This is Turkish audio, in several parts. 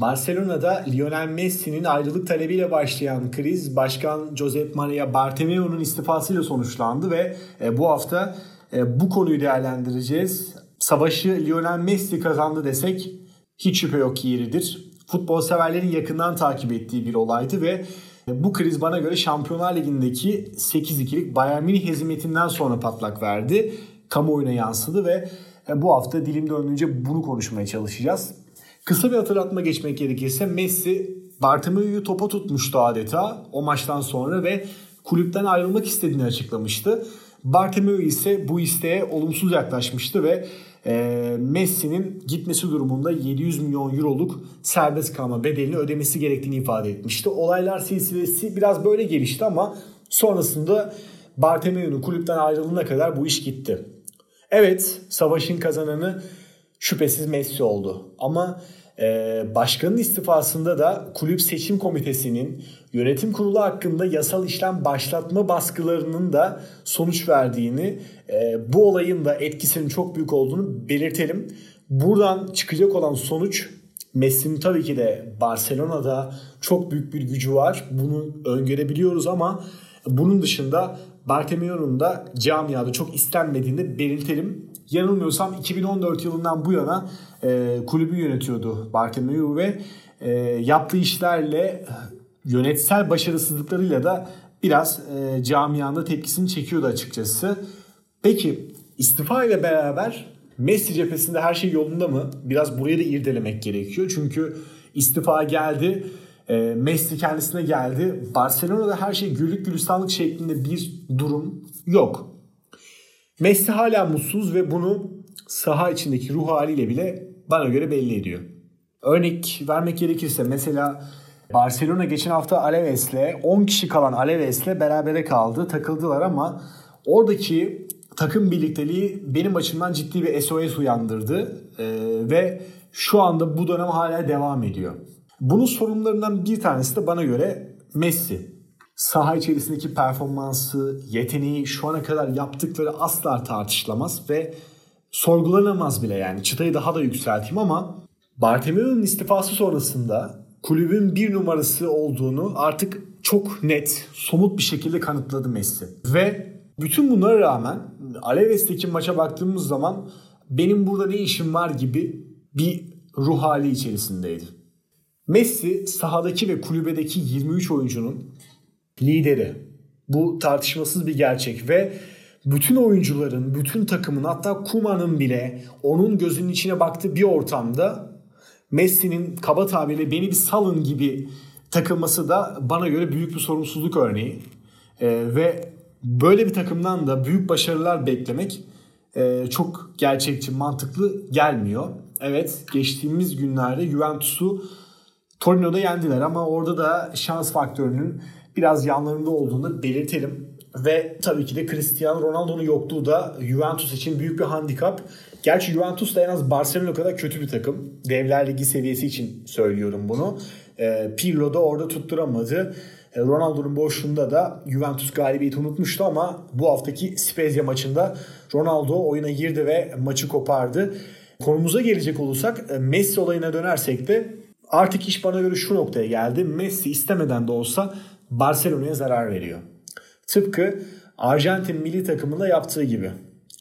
Barcelona'da Lionel Messi'nin ayrılık talebiyle başlayan kriz Başkan Josep Maria Bartomeu'nun istifasıyla sonuçlandı ve e, bu hafta e, bu konuyu değerlendireceğiz. Savaşı Lionel Messi kazandı desek hiç şüphe yok ki yeridir. Futbol severlerin yakından takip ettiği bir olaydı ve bu kriz bana göre Şampiyonlar Ligi'ndeki 8-2'lik Bayern Münih hezimetinden sonra patlak verdi. Kamuoyuna yansıdı ve e, bu hafta dilim döndüğünce bunu konuşmaya çalışacağız. Kısa bir hatırlatma geçmek gerekirse Messi Bartomeu'yu topa tutmuştu adeta o maçtan sonra ve kulüpten ayrılmak istediğini açıklamıştı. Bartomeu ise bu isteğe olumsuz yaklaşmıştı ve e, Messi'nin gitmesi durumunda 700 milyon euroluk serbest kalma bedelini ödemesi gerektiğini ifade etmişti. Olaylar silsilesi biraz böyle gelişti ama sonrasında Bartomeu'nun kulüpten ayrılığına kadar bu iş gitti. Evet savaşın kazananı şüphesiz Messi oldu. Ama e, başkanın istifasında da kulüp seçim komitesinin yönetim kurulu hakkında yasal işlem başlatma baskılarının da sonuç verdiğini, e, bu olayın da etkisinin çok büyük olduğunu belirtelim. Buradan çıkacak olan sonuç Messi'nin tabii ki de Barcelona'da çok büyük bir gücü var. Bunu öngörebiliyoruz ama bunun dışında Bartomeu'nun da camiada çok istenmediğini belirtelim. Yanılmıyorsam 2014 yılından bu yana e, kulübü yönetiyordu Bartomeu ve e, yaptığı işlerle yönetsel başarısızlıklarıyla da biraz e, camianda tepkisini çekiyordu açıkçası. Peki istifa ile beraber Messi cephesinde her şey yolunda mı? Biraz buraya da irdelemek gerekiyor. Çünkü istifa geldi. E, Messi kendisine geldi. Barcelona'da her şey güllük gülistanlık şeklinde bir durum yok. Messi hala mutsuz ve bunu saha içindeki ruh haliyle bile bana göre belli ediyor. Örnek vermek gerekirse mesela Barcelona geçen hafta Alaves'le 10 kişi kalan Alaves'le berabere kaldı. Takıldılar ama oradaki takım birlikteliği benim açımdan ciddi bir SOS uyandırdı. Ee, ve şu anda bu dönem hala devam ediyor. Bunun sorunlarından bir tanesi de bana göre Messi. Saha içerisindeki performansı, yeteneği, şu ana kadar yaptıkları asla tartışılamaz ve sorgulanamaz bile yani. Çıtayı daha da yükselteyim ama Bartomeu'nun istifası sonrasında kulübün bir numarası olduğunu artık çok net, somut bir şekilde kanıtladı Messi. Ve bütün bunlara rağmen Aleves'teki maça baktığımız zaman benim burada ne işim var gibi bir ruh hali içerisindeydi. Messi sahadaki ve kulübedeki 23 oyuncunun lideri. Bu tartışmasız bir gerçek ve bütün oyuncuların, bütün takımın hatta Kuma'nın bile onun gözünün içine baktığı bir ortamda Messi'nin kaba tabirle beni bir salın gibi takılması da bana göre büyük bir sorumsuzluk örneği. ee, ve böyle bir takımdan da büyük başarılar beklemek e, çok gerçekçi, mantıklı gelmiyor. Evet geçtiğimiz günlerde Juventus'u Torino'da yendiler ama orada da şans faktörünün biraz yanlarında olduğunu belirtelim. Ve tabii ki de Cristiano Ronaldo'nun yokluğu da Juventus için büyük bir handikap. Gerçi Juventus da en az Barcelona kadar kötü bir takım. Devler Ligi seviyesi için söylüyorum bunu. E, Pirlo da orada tutturamadı. E, Ronaldo'nun boşluğunda da Juventus galibiyeti unutmuştu ama bu haftaki Spezia maçında Ronaldo oyuna girdi ve maçı kopardı. Konumuza gelecek olursak e, Messi olayına dönersek de artık iş bana göre şu noktaya geldi. Messi istemeden de olsa Barcelona'ya zarar veriyor. Tıpkı Arjantin milli takımında yaptığı gibi.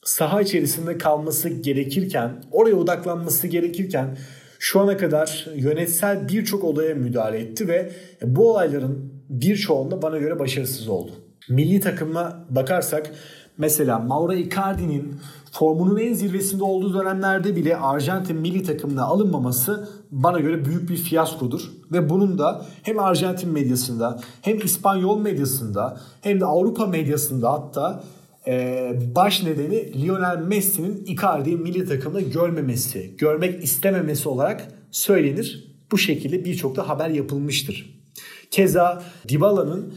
Saha içerisinde kalması gerekirken, oraya odaklanması gerekirken şu ana kadar yönetsel birçok olaya müdahale etti ve bu olayların birçoğunda bana göre başarısız oldu. Milli takıma bakarsak mesela Mauro Icardi'nin formunun en zirvesinde olduğu dönemlerde bile Arjantin milli takımına alınmaması bana göre büyük bir fiyaskodur. Ve bunun da hem Arjantin medyasında hem İspanyol medyasında hem de Avrupa medyasında hatta e, baş nedeni Lionel Messi'nin Icardi'yi milli takımda görmemesi, görmek istememesi olarak söylenir. Bu şekilde birçok da haber yapılmıştır. Keza Dybala'nın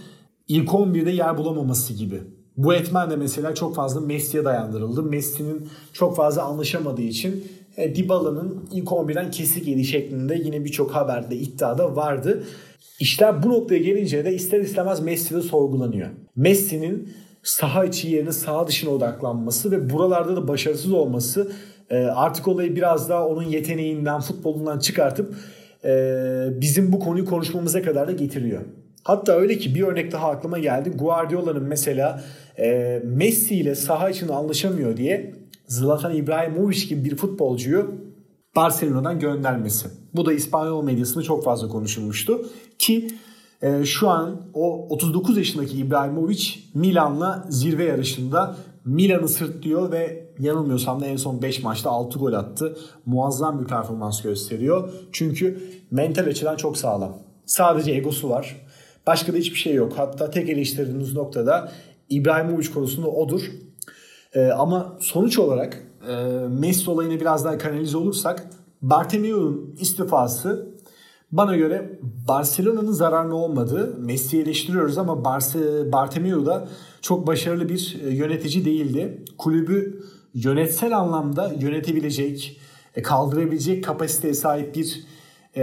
ilk 11'de yer bulamaması gibi. Bu etmen de mesela çok fazla Messi'ye dayandırıldı. Messi'nin çok fazla anlaşamadığı için e, Dybala'nın ilk 11'den kesik yedi şeklinde yine birçok haberde iddiada vardı. İşler bu noktaya gelince de ister istemez Messi de sorgulanıyor. Messi'nin saha içi yerine saha dışına odaklanması ve buralarda da başarısız olması e, artık olayı biraz daha onun yeteneğinden, futbolundan çıkartıp bizim bu konuyu konuşmamıza kadar da getiriyor. Hatta öyle ki bir örnek daha aklıma geldi. Guardiola'nın mesela e, Messi ile saha için anlaşamıyor diye Zlatan İbrahimovic gibi bir futbolcuyu Barcelona'dan göndermesi. Bu da İspanyol medyasında çok fazla konuşulmuştu. Ki e, şu an o 39 yaşındaki İbrahimovic Milan'la zirve yarışında Milan'ı sırtlıyor ve yanılmıyorsam da en son 5 maçta 6 gol attı. Muazzam bir performans gösteriyor. Çünkü mental açıdan çok sağlam. Sadece egosu var. Başka da hiçbir şey yok. Hatta tek eleştirdiğimiz noktada İbrahimovic konusunda odur. Ee, ama sonuç olarak e, Messi olayına biraz daha kanalize olursak Bartomeu'nun istifası bana göre Barcelona'nın zararlı olmadığı Messi'yi eleştiriyoruz ama Bartomeu da çok başarılı bir e, yönetici değildi. Kulübü yönetsel anlamda yönetebilecek, e, kaldırabilecek kapasiteye sahip bir e,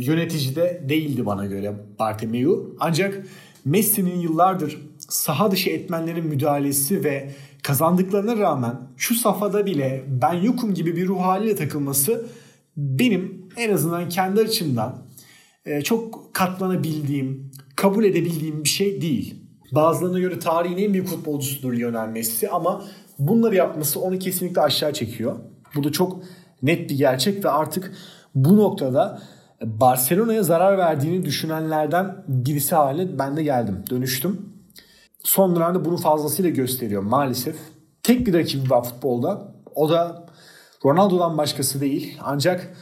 yönetici de değildi bana göre Bartomeu. Ancak Messi'nin yıllardır saha dışı etmenlerin müdahalesi ve kazandıklarına rağmen şu safhada bile ben yokum gibi bir ruh haliyle takılması benim en azından kendi açımdan e, çok katlanabildiğim, kabul edebildiğim bir şey değil. Bazılarına göre tarihin en büyük futbolcusudur Lionel Messi ama bunları yapması onu kesinlikle aşağı çekiyor. Bu da çok net bir gerçek ve artık bu noktada Barcelona'ya zarar verdiğini düşünenlerden birisi haline ben de geldim, dönüştüm. Son dönemde bunu fazlasıyla gösteriyor maalesef. Tek bir rakibi var futbolda. O da Ronaldo'dan başkası değil. Ancak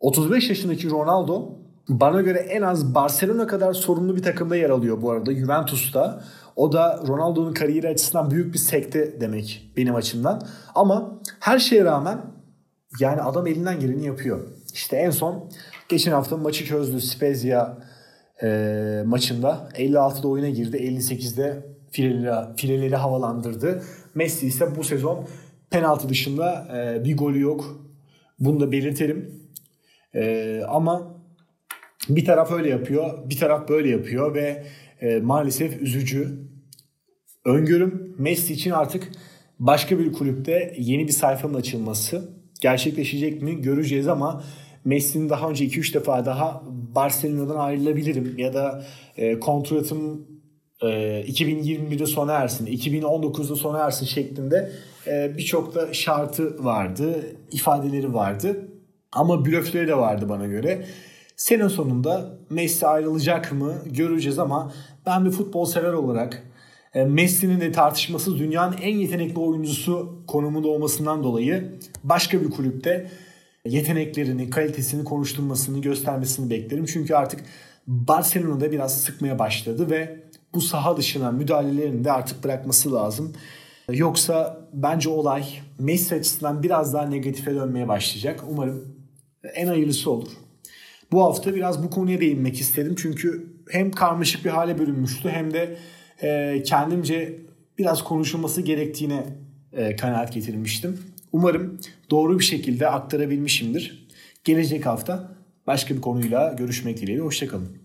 35 yaşındaki Ronaldo bana göre en az Barcelona kadar sorunlu bir takımda yer alıyor bu arada Juventus'ta. O da Ronaldo'nun kariyeri açısından büyük bir sekte demek benim açımdan. Ama her şeye rağmen yani adam elinden geleni yapıyor. İşte en son geçen hafta maçı çözdü Spezia e, maçında. 56'da oyuna girdi. 58'de fileleri, havalandırdı. Messi ise bu sezon penaltı dışında e, bir golü yok. Bunu da belirtelim. E, ama bir taraf öyle yapıyor, bir taraf böyle yapıyor ve e, maalesef üzücü. Öngörüm Messi için artık başka bir kulüpte yeni bir sayfanın açılması. Gerçekleşecek mi göreceğiz ama Messi'nin daha önce 2-3 defa daha Barcelona'dan ayrılabilirim ya da e, kontratım e, 2021'de sona ersin, 2019'da sona ersin şeklinde e, birçok da şartı vardı, ifadeleri vardı. Ama blöfleri de vardı bana göre. Sene sonunda Messi ayrılacak mı göreceğiz ama ben bir futbol sever olarak Messi'nin de tartışmasız dünyanın en yetenekli oyuncusu konumunda olmasından dolayı başka bir kulüpte yeteneklerini, kalitesini konuşturmasını, göstermesini beklerim. Çünkü artık Barcelona'da biraz sıkmaya başladı ve bu saha dışına müdahalelerini de artık bırakması lazım. Yoksa bence olay Messi açısından biraz daha negatife dönmeye başlayacak. Umarım en hayırlısı olur. Bu hafta biraz bu konuya değinmek istedim. Çünkü hem karmaşık bir hale bölünmüştü hem de e, kendimce biraz konuşulması gerektiğine e, kanaat getirmiştim. Umarım doğru bir şekilde aktarabilmişimdir. Gelecek hafta başka bir konuyla görüşmek dileğiyle. Hoşçakalın.